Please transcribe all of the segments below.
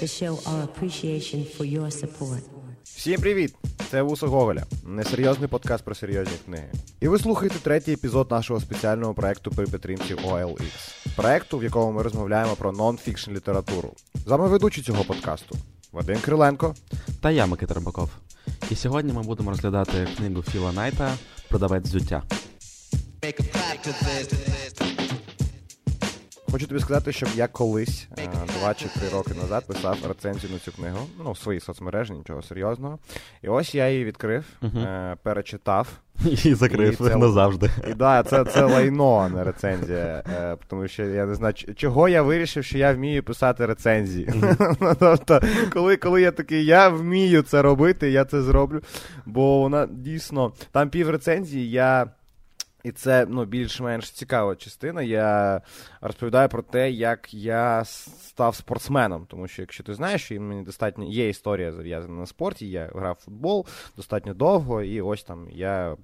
to show our appreciation for your support. Всім привіт! Це Вуса Гоголя, несерйозний подкаст про серйозні книги. І ви слухаєте третій епізод нашого спеціального проекту при підтримці OLX. проекту, в якому ми розмовляємо про нон-фікшн літературу. З вами ведучий цього подкасту Вадим Криленко та я, Микита Рибаков. І сьогодні ми будемо розглядати книгу Філа Найта Продавець взуття. Хочу тобі сказати, що я колись е, два чи три роки назад писав рецензію на цю книгу, ну, в своїй соцмережі, нічого серйозного. І ось я її відкрив, uh перечитав. І закрив і це, назавжди. І да, це це лайно, а не рецензія. Е, тому що я не знаю, чого я вирішив, що я вмію писати рецензії. Mm-hmm. тобто, коли коли я такий, я вмію це робити, я це зроблю. Бо вона дійсно там пів рецензії я. І це ну, більш-менш цікава частина. Я розповідаю про те, як я став спортсменом. Тому що, якщо ти знаєш, що мені достатньо є історія зав'язана на спорті, я грав в футбол достатньо довго, і ось там я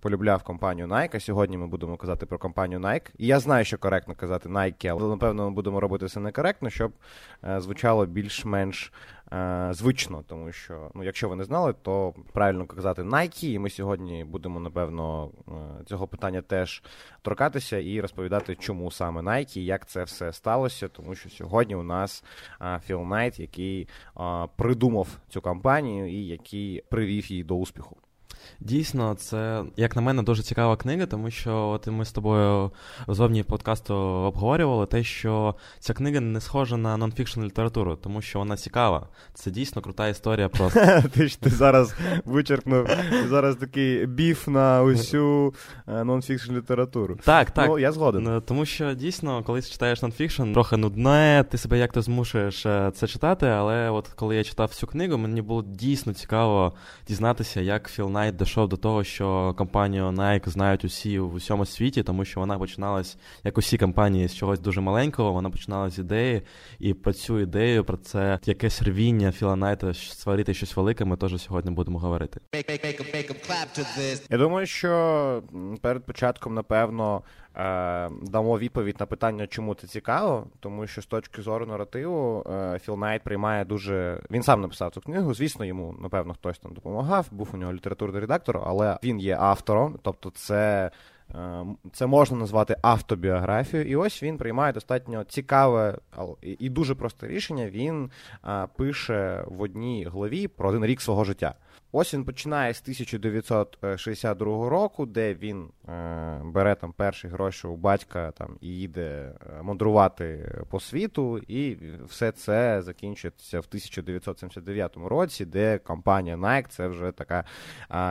полюбляв компанію Nike. Сьогодні ми будемо казати про компанію Nike. І я знаю, що коректно казати Nike, але напевно ми будемо робити це некоректно, щоб е, звучало більш-менш е, звично, тому що, ну, якщо ви не знали, то правильно казати Nike, і ми сьогодні будемо, напевно, е, цього питання теж торкатися і розповідати, чому саме Nike, як це все сталося, тому що сьогодні у нас е, Філ Найт, який придумав цю компанію і який привів її до успіху. Дійсно, це, як на мене, дуже цікава книга, тому що от ми з тобою зовні подкасту обговорювали те, що ця книга не схожа на нонфікшн літературу, тому що вона цікава. Це дійсно крута історія просто. Ти ж ти зараз вичерпнув зараз такий beef на усю е, нонфікшн літературу. Так, так. Ну, я згоден. Е, тому що дійсно, коли читаєш нонфікшн, трохи нудне, ти себе як то змушуєш е, це читати, але от коли я читав цю книгу, мені було дійсно цікаво дізнатися, як Філ Найт дійшов до того, що компанію Nike знають усі в усьому світі, тому що вона починалась, як усі компанії, з чогось дуже маленького. Вона починала з ідеї, і про цю ідею, про це якесь рвіння Філа Найта створити щось велике. Ми теж сьогодні будемо говорити. Я думаю, що перед початком, напевно. Е, дамо відповідь на питання, чому це цікаво, тому що з точки зору наративу е, Філ Найт приймає дуже. Він сам написав цю книгу. Звісно, йому напевно хтось там допомагав. Був у нього літературний редактор, але він є автором, тобто це. Е, це можна назвати автобіографією, і ось він приймає достатньо цікаве і дуже просте рішення. Він пише в одній главі про один рік свого життя. Ось він починає з 1962 року, де він е, бере там перші гроші у батька там і їде е, мандрувати по світу, і все це закінчується в 1979 році, де компанія Nike це вже така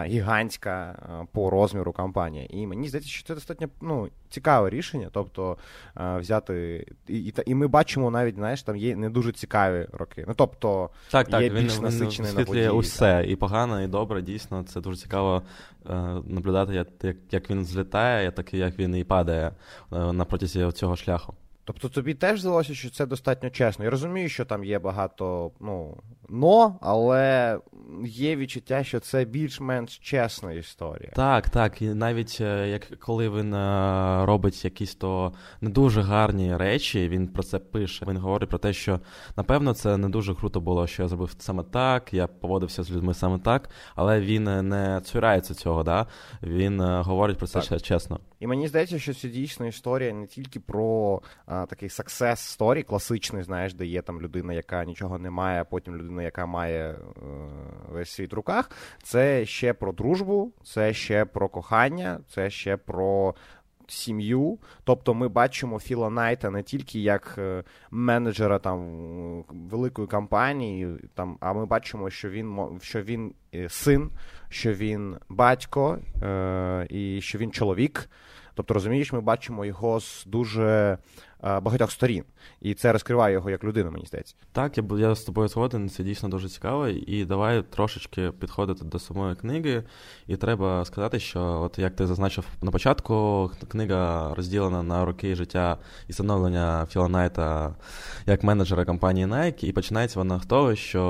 гігантська е, по розміру компанія. І мені здається, що це достатньо ну, цікаве рішення, тобто е, взяти і, і і, ми бачимо навіть, знаєш, там є не дуже цікаві роки. Ну тобто так, так, є він, більш насичений на усе. усе і погано, і добре. Дійсно, це дуже цікаво е, наблюдати, як, як він злітає, так і як він і падає е, на протязі цього шляху. Тобто тобі теж здалося, що це достатньо чесно. Я розумію, що там є багато ну, но, але є відчуття, що це більш-менш чесна історія. Так, так. І навіть е, як коли він е, робить якісь то не дуже гарні речі, він про це пише. Він говорить про те, що напевно це не дуже круто було, що я зробив саме так, я поводився з людьми саме так, але він не цурається цього. да? Він е, говорить про це так. чесно. І мені здається, що це дійсно історія не тільки про такий success story, класичний, знаєш, де є там людина, яка нічого не має, а потім людина, яка має е, весь світ в руках. Це ще про дружбу, це ще про кохання, це ще про. Сім'ю, тобто ми бачимо Філа Найта не тільки як е, менеджера там великої компанії, там, а ми бачимо, що він що він е, син, що він батько е, і що він чоловік. Тобто, розумієш, ми бачимо його з дуже багатьох сторін, і це розкриває його як людину, мені здається. Так, я я з тобою згоден, це дійсно дуже цікаво. І давай трошечки підходити до самої книги. І треба сказати, що, от як ти зазначив на початку, книга розділена на роки життя і становлення Філа Найта як менеджера компанії Nike, і починається вона з того, що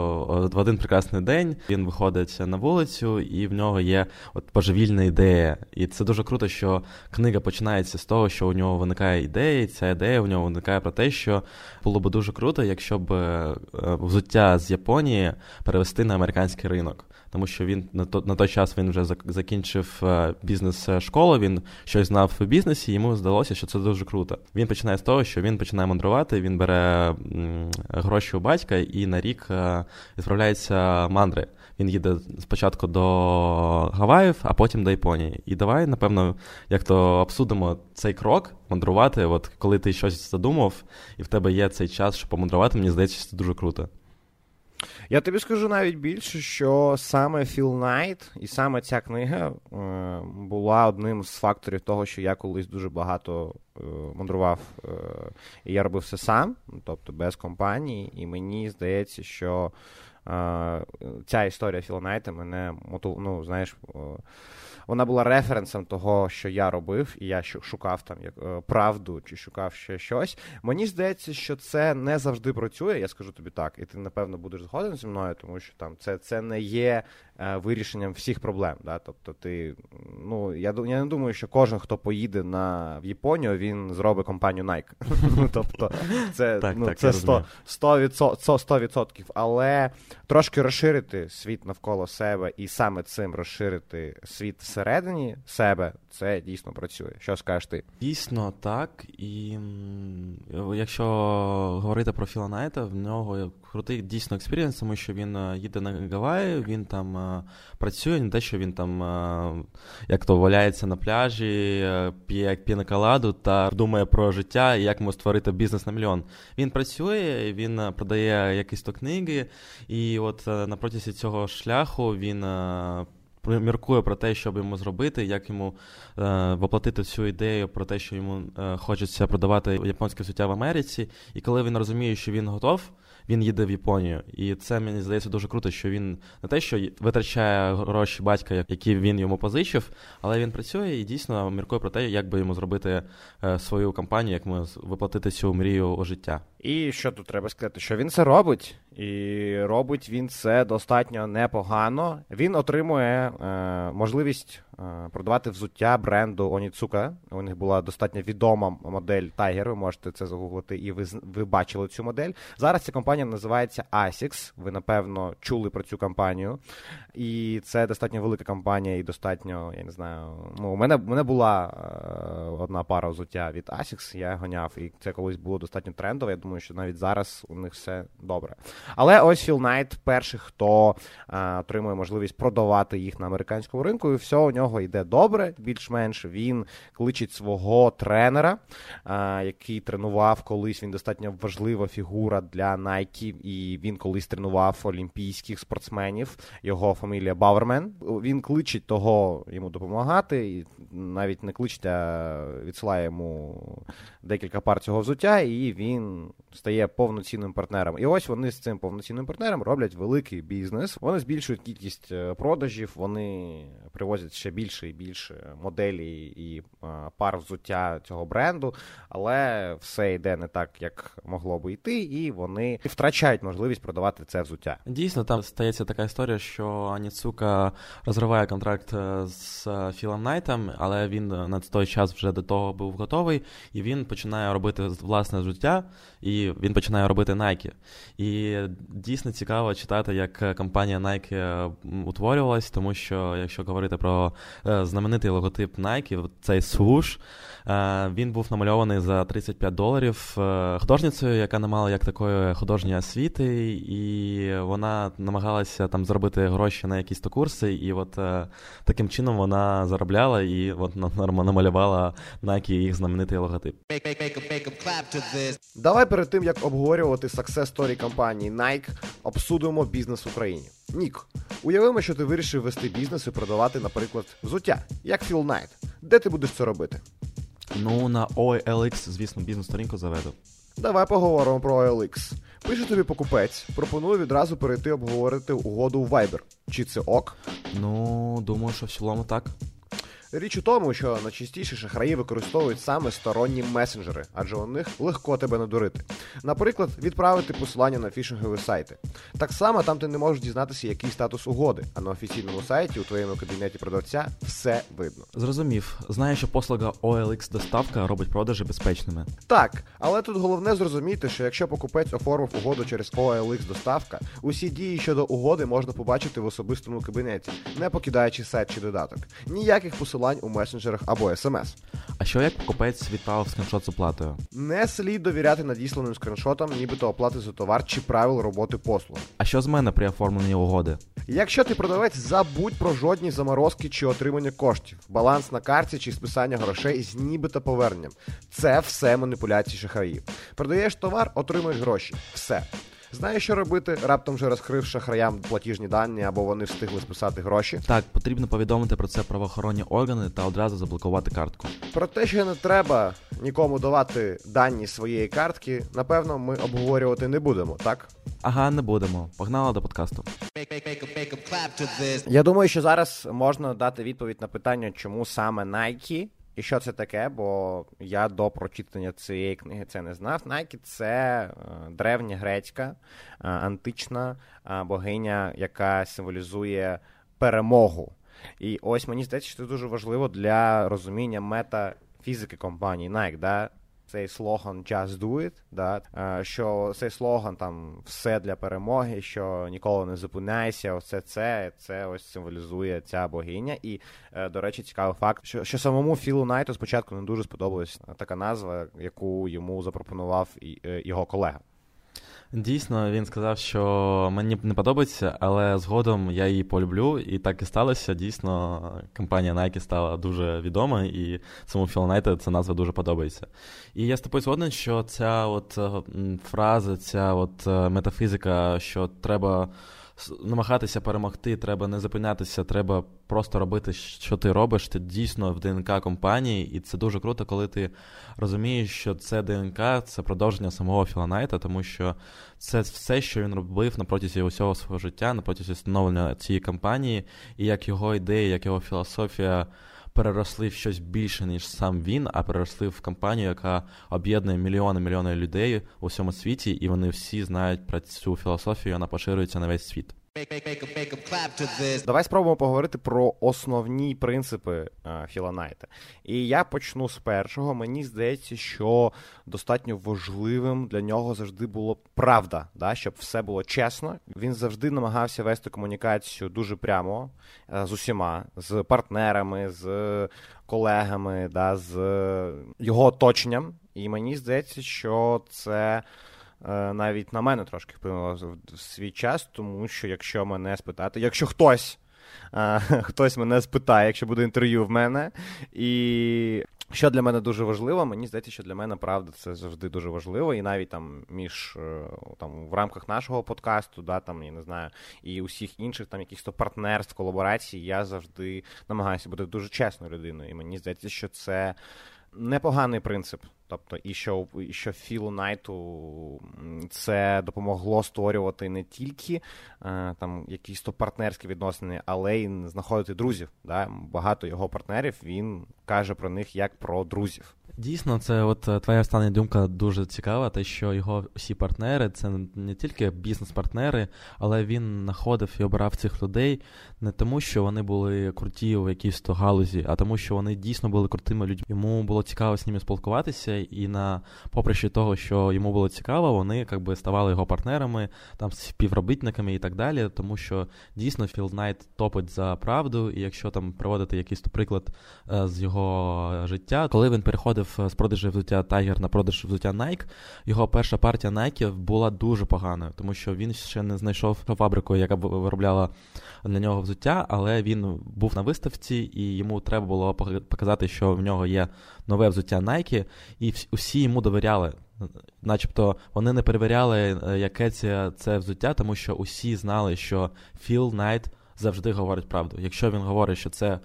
в один прекрасний день він виходить на вулицю, і в нього є от божевільна ідея. І це дуже круто, що книга починається з того, що у нього виникає ідея, і ця ідея в нього виникає про те, що було б дуже круто, якщо б е, взуття з Японії перевести на американський ринок тому що він на то на той час він вже закінчив е, бізнес-школу, він щось знав в бізнесі, йому здалося, що це дуже круто. Він починає з того, що він починає мандрувати, він бере гроші у батька і на рік е, відправляється мандри. Він їде спочатку до Гаваїв, а потім до Японії. І давай, напевно, як то обсудимо цей крок мандрувати. От коли ти щось задумав, і в тебе є цей час, щоб помандрувати, мені здається, це дуже круто. Я тобі скажу навіть більше, що саме Філ Найт і саме ця книга е, була одним з факторів того, що я колись дуже багато е, мандрував, е, і я робив все сам, тобто без компанії, і мені здається, що ця історія Філа Найта мене ну, знаєш, вона була референсом того, що я робив, і я шукав там як е, правду чи шукав ще щось. Мені здається, що це не завжди працює. Я скажу тобі так, і ти напевно будеш згоден зі мною, тому що там це це не є е, вирішенням всіх проблем. Да? Тобто, ти ну я я не думаю, що кожен, хто поїде на в Японію, він зробить компанію Nike. Тобто, це ну, це 100%, 100%, 100%. Але трошки розширити світ навколо себе і саме цим розширити світ всередині себе це дійсно працює. Що скажеш ти? Дійсно так. І якщо говорити про Філа Найта, в нього крутий дійсно experience, тому що він е, їде на Гаваї, він там е, працює, не те, що він там е, як то валяється на пляжі, п'є пінакаладу та думає про життя і як йому створити бізнес на мільйон. Він працює, він продає якісь то книги, і от на протязі цього шляху він міркує про те, що б йому зробити, як йому е, воплотити цю ідею про те, що йому е, хочеться продавати японське суття в Америці. І коли він розуміє, що він готов, він їде в Японію. І це мені здається дуже круто, що він не те, що витрачає гроші батька, які він йому позичив, але він працює і дійсно міркує про те, як би йому зробити е, свою кампанію, як йому воплотити цю мрію у життя. І що тут треба сказати, що він це робить, і робить він це достатньо непогано. Він отримує е, можливість е, продавати взуття бренду Оніцука. У них була достатньо відома модель Tiger, Ви можете це загуглити, і ви ви бачили цю модель. Зараз ця компанія називається ASICS. Ви напевно чули про цю компанію. І це достатньо велика компанія, і достатньо, я не знаю. Ну, у мене у мене була е, одна пара взуття від ASICS, я гоняв, і це колись було достатньо трендово. Я думаю, що навіть зараз у них все добре. Але ось Філ Найт перший, хто е, отримує можливість продавати їх на американському ринку, і все у нього йде добре, більш-менш. Він кличить свого тренера, е, який тренував колись. Він достатньо важлива фігура для Nike, і він колись тренував олімпійських спортсменів. Його фамілія Бауермен. Він кличить того йому допомагати, і навіть не кличить, а відсилає йому декілька пар цього взуття, і він стає повноцінним партнером. І ось вони з цим повноцінним партнером роблять великий бізнес. Вони збільшують кількість е, продажів, вони привозять ще більше і більше моделі і е, пар взуття цього бренду, але все йде не так, як могло би йти, і вони втрачають можливість продавати це взуття. Дійсно, там стається така історія, що Аніцука розриває контракт е, з Філом Найтом, але він на той час вже до того був готовий, і він починає робити власне взуття, і він починає робити Nike. І дійсно цікаво читати, як компанія Nike утворювалась, тому що якщо говорити про е, знаменитий логотип Nike, цей swoosh, е, він був намальований за 35 доларів е, художницею, яка не мала як такої художньої освіти, і вона намагалася там заробити гроші на якісь то курси, і от таким чином вона заробляла і от намалювала Nike їх знаменитий логотип. Давай перед тим як обговорювати success story компанії Nike, обсудимо бізнес в Україні. Нік, уявимо, що ти вирішив вести бізнес і продавати, наприклад, взуття, як Філ Найт. Де ти будеш це робити? Ну, на OLX, звісно, бізнес-сторінку заведу. Давай поговоримо про OLX. Пише тобі покупець, пропоную відразу перейти обговорити угоду у Viber. Чи це ок? Ну, думаю, що в цілому так. Річ у тому, що найчастіше шахраї використовують саме сторонні месенджери, адже у них легко тебе надурити. Наприклад, відправити посилання на фішингові сайти. Так само там ти не можеш дізнатися, який статус угоди, а на офіційному сайті у твоєму кабінеті продавця все видно. Зрозумів, знаю, що послуга OLX доставка робить продажі безпечними. Так, але тут головне зрозуміти, що якщо покупець оформив угоду через OLX доставка, усі дії щодо угоди можна побачити в особистому кабінеті, не покидаючи сайт чи додаток. Ніяких посилань у месенджерах або смс. А що як покупець відправив скріншот з оплатою? Не слід довіряти надісланим скріншотам, нібито оплати за товар чи правил роботи послуг. А що з мене при оформленні угоди? Якщо ти продавець, забудь про жодні заморозки чи отримання коштів, баланс на карті чи списання грошей з нібито поверненням. Це все маніпуляції шахраїв. Продаєш товар, отримуєш гроші. Все. Знаєш, що робити, раптом вже розкрив шахраям платіжні дані або вони встигли списати гроші. Так, потрібно повідомити про це правоохоронні органи та одразу заблокувати картку. Про те, що не треба нікому давати дані своєї картки, напевно, ми обговорювати не будемо, так? Ага, не будемо. Погнали до подкасту. Я думаю, що зараз можна дати відповідь на питання, чому саме Nike і що це таке, бо я до прочитання цієї книги це не знав. Найкі – це е, древня грецька, е, антична е, богиня, яка символізує перемогу. І ось мені здається, що це дуже важливо для розуміння метафізики компанії Nike. Да? Цей слоган Just do it, да, що цей слоган там все для перемоги, що ніколи не зупиняйся, все це це ось символізує ця богиня. І, е, до речі, цікавий факт, що що самому Філу Найту спочатку не дуже сподобалась така назва, яку йому запропонував е, його колега. Дійсно, він сказав, що мені не подобається, але згодом я її полюблю, і так і сталося. Дійсно, компанія Nike стала дуже відома, і самому філонайте. Найту ця назва дуже подобається. І я з тобою згоден, що ця от фраза, ця от е, метафізика, що треба намагатися перемогти, треба не зупинятися, треба просто робити, що ти робиш. Ти дійсно в ДНК компанії, і це дуже круто, коли ти розумієш, що це ДНК, це продовження самого Філанайта, тому що це все, що він робив на протязі усього свого життя, на протязі становлення цієї компанії, і як його ідеї, як його філософія переросли в щось більше, ніж сам він, а переросли в компанію, яка об'єднує мільйони мільйони людей у всьому світі, і вони всі знають про цю філософію, вона поширюється на весь світ. Давай спробуємо поговорити про основні принципи е, Філа Найта. І я почну з першого. Мені здається, що достатньо важливим для нього завжди було правда, да, щоб все було чесно. Він завжди намагався вести комунікацію дуже прямо е, з усіма, з партнерами, з колегами, да, з його оточенням. І мені здається, що це. Е, навіть на мене трошки вплинуло в свій час, тому що якщо мене спитати, якщо хтось е, хтось мене спитає, якщо буде інтерв'ю в мене, і що для мене дуже важливо, мені здається, що для мене правда це завжди дуже важливо, і навіть там між е, там в рамках нашого подкасту, да, там я не знаю, і усіх інших там якихось партнерств, колаборацій, я завжди намагаюся бути дуже чесною людиною. І мені здається, що це непоганий принцип. Тобто, і що і що Філу Найту це допомогло створювати не тільки е, там якісь то партнерські відносини, але й знаходити друзів. Да? Багато його партнерів він каже про них як про друзів. Дійсно, це от е, твоя остання думка дуже цікава, те, що його всі партнери це не тільки бізнес-партнери, але він знаходив і обирав цих людей не тому, що вони були круті у якійсь то галузі, а тому, що вони дійсно були крутими людьми. Йому було цікаво з ними спілкуватися, і на попри того, що йому було цікаво, вони якби ставали його партнерами, там співробітниками і так далі. Тому що дійсно Філ Найт топить за правду, і якщо там проводити якийсь то приклад е, з його життя, коли він переходив переходив з продажу взуття Tiger на продаж взуття Nike, його перша партія Nike була дуже поганою, тому що він ще не знайшов фабрику, яка б виробляла для нього взуття, але він був на виставці, і йому треба було показати, що в нього є нове взуття Nike, і усі йому довіряли. Начебто вони не перевіряли, е, яке це взуття, тому що усі знали, що Філ Найт завжди говорить правду. Якщо він говорить, що це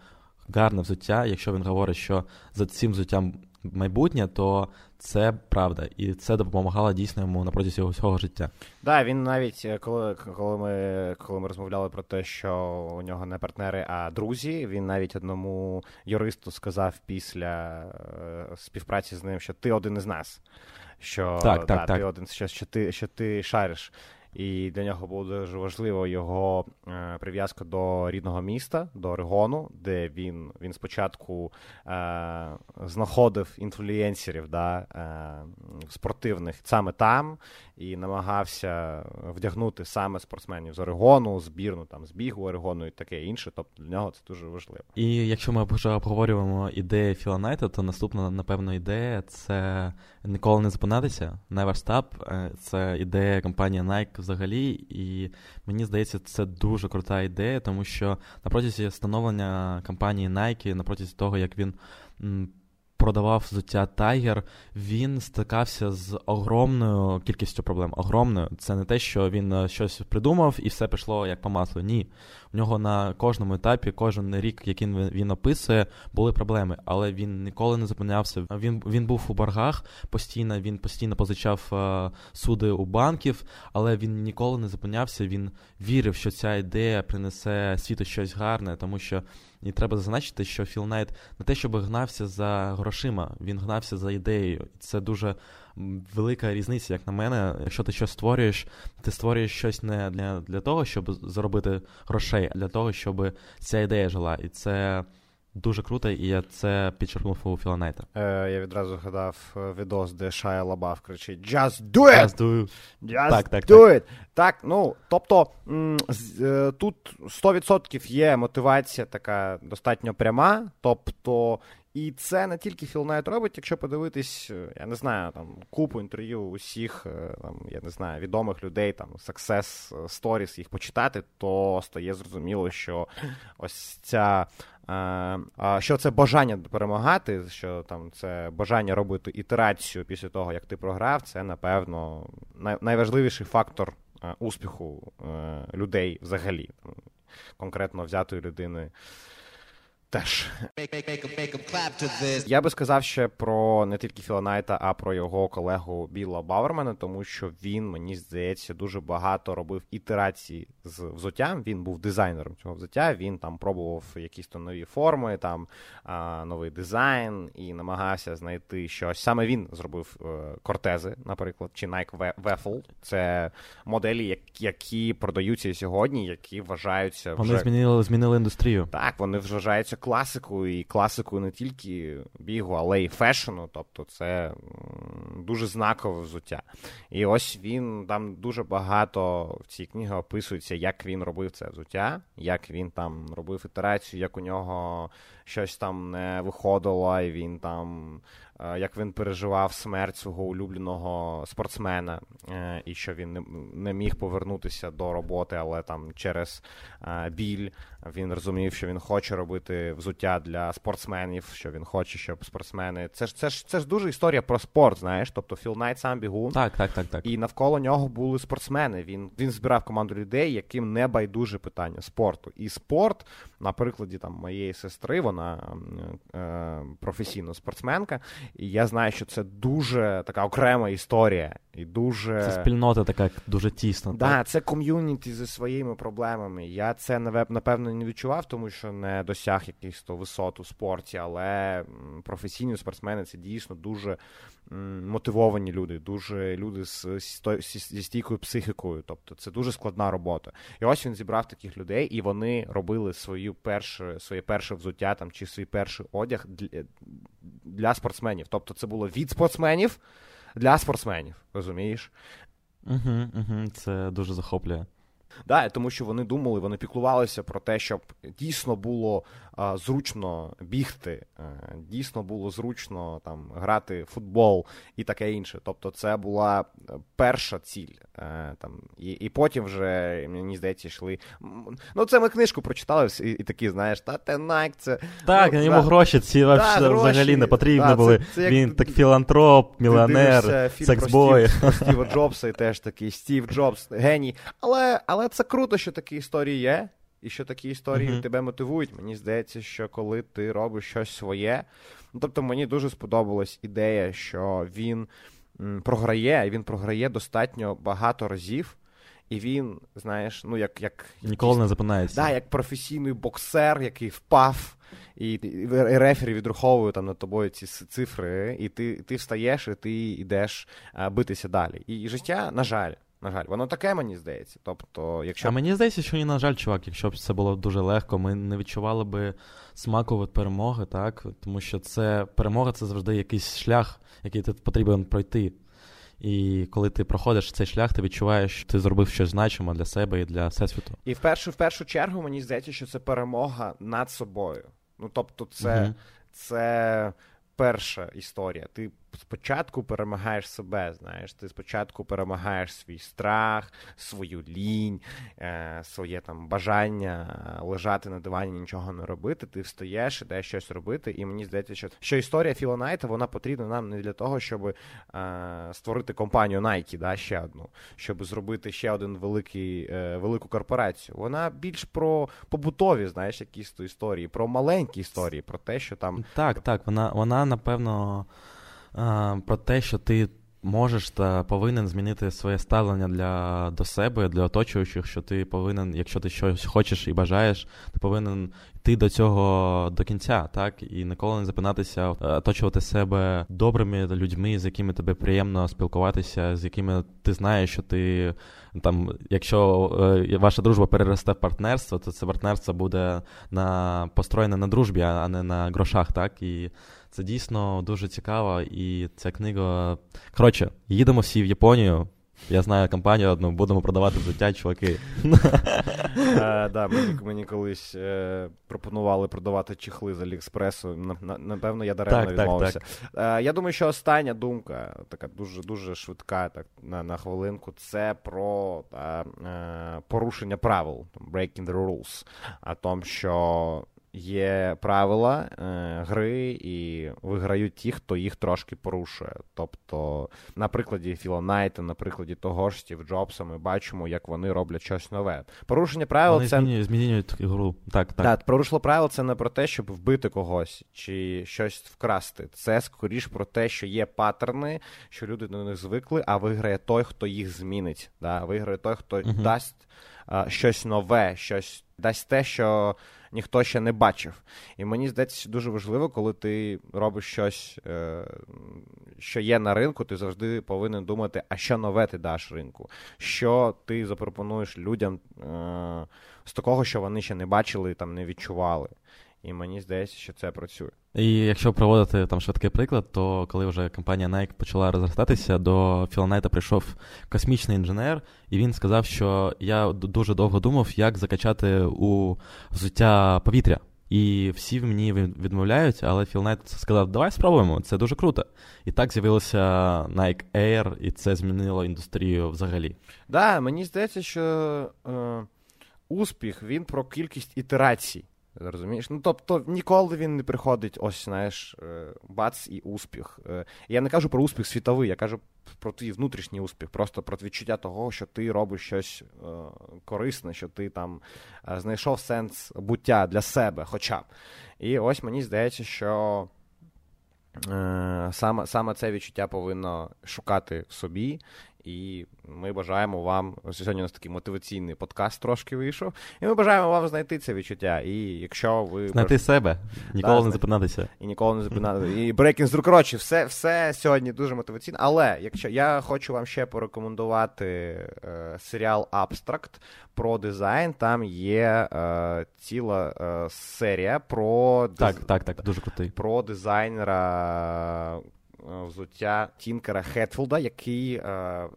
гарне взуття, якщо він говорить, що за цим взуттям майбутнє, то Це правда, і це допомагало дійсно йому на протязі усього життя. Так, да, він навіть е, коли коли ми коли ми розмовляли про те, що у нього не партнери, а друзі, він навіть одному юристу сказав після е, співпраці з ним, що ти один із нас. Що так, да, так, ти один, що, що ти що ти шариш. І для нього було дуже важливо його е, прив'язка до рідного міста, до Орегону, де він він спочатку е, знаходив інфлюєнсерів да, е, спортивних саме там, і намагався вдягнути саме спортсменів з Орегону, збірну там з Орегону і таке інше. Тобто для нього це дуже важливо. І якщо ми вже обговорюємо ідеї Філа Найта, то наступна, напевно, ідея це ніколи не зупинятися. Never Stop. Е, це ідея компанії Nike взагалі, і мені здається, це дуже крута ідея, тому що на протязі становлення компанії Nike, на протязі того, як він продавав взуття Tiger, він стикався з огромною кількістю проблем. Огромною. Це не те, що він е, щось придумав і все пішло як по маслу. Ні. У нього на кожному етапі, кожен рік, який він описує, були проблеми, але він ніколи не зупинявся. Він він був у боргах постійно, він постійно позичав е, суди у банків, але він ніколи не зупинявся. Він вірив, що ця ідея принесе світу щось гарне, тому що. І треба зазначити, що Філ Найт не те, щоб гнався за грошима, він гнався за ідеєю. Це дуже велика різниця, як на мене. Якщо ти щось створюєш, ти створюєш щось не для для того, щоб заробити грошей, а для того, щоб ця ідея жила. І це дуже круто, і я це підчеркнув у Філа Найта. Е, Я відразу згадав е, відос, де Шая Лабаф кричить Just do it! Just do, Just так, так, do так. it! Так, ну, тобто е, тут 100% є мотивація така достатньо пряма. Тобто і це не тільки Філ Найт робить, якщо подивитись, е, я не знаю, там купу інтерв'ю усіх, е, там, я не знаю, відомих людей, там success stories їх почитати, то стає зрозуміло, що ось ця. Що це бажання перемагати, що там це бажання робити ітерацію після того, як ти програв, це напевно найважливіший фактор успіху людей взагалі, конкретно взятої людини. Теж я би сказав ще про не тільки Філа Найта, а про його колегу Біла Бауермана, тому що він, мені здається, дуже багато робив ітерації з взуттям. Він був дизайнером цього взуття. Він там пробував якісь то нові форми, там а, новий дизайн і намагався знайти щось. Саме він зробив е, кортези, наприклад, чи Nike Waffle. Це моделі, які продаються сьогодні, які вважаються вже... вони змінили змінили індустрію. Так, вони вважаються класикою, і класикою не тільки бігу, але й фешену. Тобто це дуже знакове взуття. І ось він там дуже багато в цій книгі описується, як він робив це взуття, як він там робив ітерацію, як у нього щось там не виходило, і він там як він переживав смерть свого улюбленого спортсмена, е, і що він не міг повернутися до роботи, але там через е, біль він розумів, що він хоче робити взуття для спортсменів, що він хоче, щоб спортсмени. Це ж це ж це ж дуже історія про спорт. Знаєш, тобто Філ Найт сам бігун. Так, так, так, так. І навколо нього були спортсмени. Він він збирав команду людей, яким не байдуже питання спорту. І спорт, на прикладі там моєї сестри, вона е, професійна спортсменка. І я знаю, що це дуже така окрема історія. І дуже... Це спільнота така дуже тісна. Да, так, це ком'юніті зі своїми проблемами. Я це напевно не відчував, тому що не досяг якихось то висот у спорті, але професійні спортсмени це дійсно дуже мотивовані люди, дуже люди з, зі стійкою психікою. Тобто це дуже складна робота. І ось він зібрав таких людей, і вони робили свою першу, своє перше взуття там чи свій перший одяг для, для спортсменів. Тобто, це було від спортсменів для спортсменів. Розумієш? Угу, угу, Це дуже захоплює. Да, Тому що вони думали, вони піклувалися про те, щоб дійсно було а, зручно бігти, а, дійсно було зручно там грати в футбол і таке інше. Тобто, це була перша ціль. А, там, І і потім вже, мені здається, йшли. Ну, це ми книжку прочитали і, і такі, знаєш, та те Nike, це. Так, ну, йому да. гроші ці да, взагалі гроші, не потрібні да, були. Це, це як... Він так філантроп, мільйонер, sex boy. Стіва Джобса і теж такий Стів Джобс, геній. Але, але це круто, що такі історії є. і що такі історії uh-huh. тебе мотивують. Мені здається, що коли ти робиш щось своє. Ну, Тобто мені дуже сподобалась ідея, що він м, програє, і він програє достатньо багато разів. І він, знаєш, ну як. як Ніколи якийсь, не запинається. Да, як професійний боксер, який впав, і, і рефері відраховує там над тобою ці цифри, і ти ти встаєш, і ти йдеш а, битися далі. І, і життя, на жаль, на жаль, воно таке, мені здається. Тобто, якщо... А мені здається, що ні, на жаль, чувак, якщо б це було дуже легко, ми не відчували би смаку від перемоги, так? Тому що це перемога це завжди якийсь шлях, який ти потрібен пройти. І коли ти проходиш цей шлях, ти відчуваєш, що ти зробив щось значиме для себе і для всесвіту. І в першу в першу чергу мені здається, що це перемога над собою. Ну тобто, це, угу. це перша історія. Ти спочатку перемагаєш себе, знаєш, ти спочатку перемагаєш свій страх, свою лінь, е, своє там бажання лежати на дивані, нічого не робити. Ти встаєш, ідеш щось робити. І мені здається, що що історія Філа Найта, вона потрібна нам не для того, щоб е, створити компанію Nike, да, ще одну, щоб зробити ще один великий, е, велику корпорацію. Вона більш про побутові, знаєш, якісь то історії, про маленькі історії, про те, що там так, так, вона, вона напевно про те, що ти можеш та повинен змінити своє ставлення для до себе, для оточуючих, що ти повинен, якщо ти щось хочеш і бажаєш, ти повинен йти до цього до кінця, так? І ніколи не запинатися, е, оточувати себе добрими людьми, з якими тебе приємно спілкуватися, з якими ти знаєш, що ти там, якщо е, ваша дружба переросте в партнерство, то це партнерство буде на построєне на дружбі, а не на грошах, так і. Це дійсно дуже цікаво, і ця книга. Коротше, їдемо всі в Японію. Я знаю компанію одну, будемо продавати взуття, чуваки. Да, Мені колись е, пропонували продавати чехли з Аліекспресу. Напевно, я даремно відмовився. Е, я думаю, що остання думка, така дуже дуже швидка, так на хвилинку, це про е, порушення правил, breaking the rules. А тому, що є правила е, гри, і виграють ті, хто їх трошки порушує. Тобто, на прикладі Філа Найта, на прикладі того ж Стів Джобса, ми бачимо, як вони роблять щось нове. Порушення правил вони це змінюють, змінюють гру. Так, так. Так, порушило правил це не про те, щоб вбити когось чи щось вкрасти. Це скоріш про те, що є паттерни, що люди до них звикли, а виграє той, хто їх змінить. Да? Виграє той, хто uh дасть щось нове, щось дасть те, що ніхто ще не бачив. І мені здається, дуже важливо, коли ти робиш щось, е, що є на ринку, ти завжди повинен думати, а що нове ти даш ринку, що ти запропонуєш людям е, з такого, що вони ще не бачили там не відчували. І мені здається, що це працює. І якщо проводити там швидкий приклад, то коли вже компанія Nike почала розростатися, до Філонайта прийшов космічний інженер, і він сказав, що я дуже довго думав, як закачати у взуття повітря. І всі в мені відмовляють, але Філ Найт сказав, давай спробуємо, це дуже круто. І так з'явилося Nike Air, і це змінило індустрію взагалі. Так, да, мені здається, що е, успіх він про кількість ітерацій. Розумієш? Ну, тобто ніколи він не приходить, ось, знаєш, е, бац і успіх. Е, я не кажу про успіх світовий, я кажу про твій внутрішній успіх, просто про відчуття того, що ти робиш щось е, корисне, що ти там знайшов сенс буття для себе, хоча. І ось мені здається, що саме саме це відчуття повинно шукати в собі і ми бажаємо вам. Сьогодні у нас такий мотиваційний подкаст трошки вийшов. І ми бажаємо вам знайти це відчуття. І якщо ви знайти баж... себе, ніколи да, не зупинатися. І ніколи не зупинатися. І breaking коротше, все все сьогодні дуже мотиваційно. Але якщо я хочу вам ще порекомендувати е, серіал Abstract про дизайн, там є е, ціла е, серія про так, диз... так, так, дуже крутий. Про дизайнера взуття Тінкера Хетфілда, який е, е,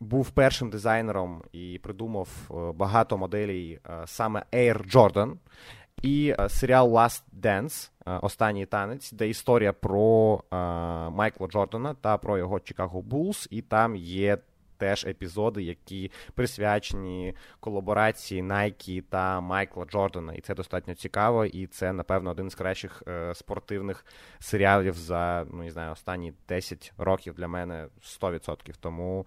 був першим дизайнером і придумав багато моделей саме Air Jordan. І серіал Last Dance, останній танець, де історія про Майкла Джордана та про його Чикаго Булс, і там є теж епізоди, які присвячені колаборації Nike та Майкла Джордана. І це достатньо цікаво, і це, напевно, один з кращих е, спортивних серіалів за ну не знаю, останні 10 років для мене 100%. Тому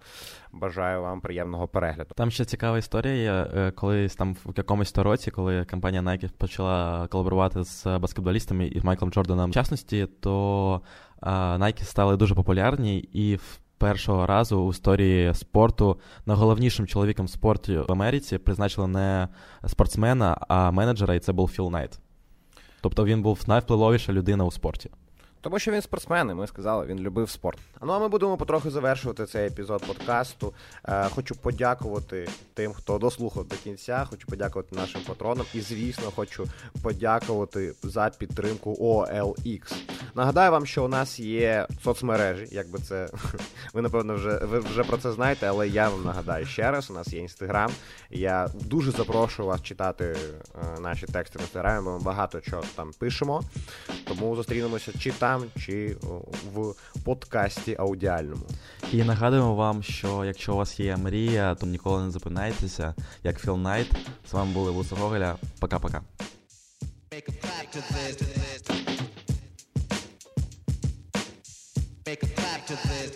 бажаю вам приємного перегляду. Там ще цікава історія є, е, колись там в якомусь то році, коли компанія Nike почала колаборувати з баскетболістами і Майклом Джорданом в частності, то Nike стали дуже популярні і в першого разу в історії спорту найголовнішим чоловіком спорту в Америці призначили не спортсмена, а менеджера, і це був Філ Найт. Тобто він був найвпливовіша людина у спорті. Тому що він спортсмен, і ми сказали, він любив спорт. Ну а ми будемо потроху завершувати цей епізод подкасту. Е, Хочу подякувати тим, хто дослухав до кінця. Хочу подякувати нашим патронам. І, звісно, хочу подякувати за підтримку OLX. Нагадаю вам, що у нас є соцмережі, якби це ви напевно вже ви вже про це знаєте, але я вам нагадаю ще раз: у нас є інстаграм. Я дуже запрошую вас читати е, наші тексти в інстаграмі. Ми багато чого там пишемо. Тому зустрінемося чи там, чи в подкасті аудіальному. І нагадуємо вам, що якщо у вас є мрія, то ніколи не зупинайтеся. Як Філ Найт. З вами були Вуса Гоголя. Пока-пока. Make a clap to this.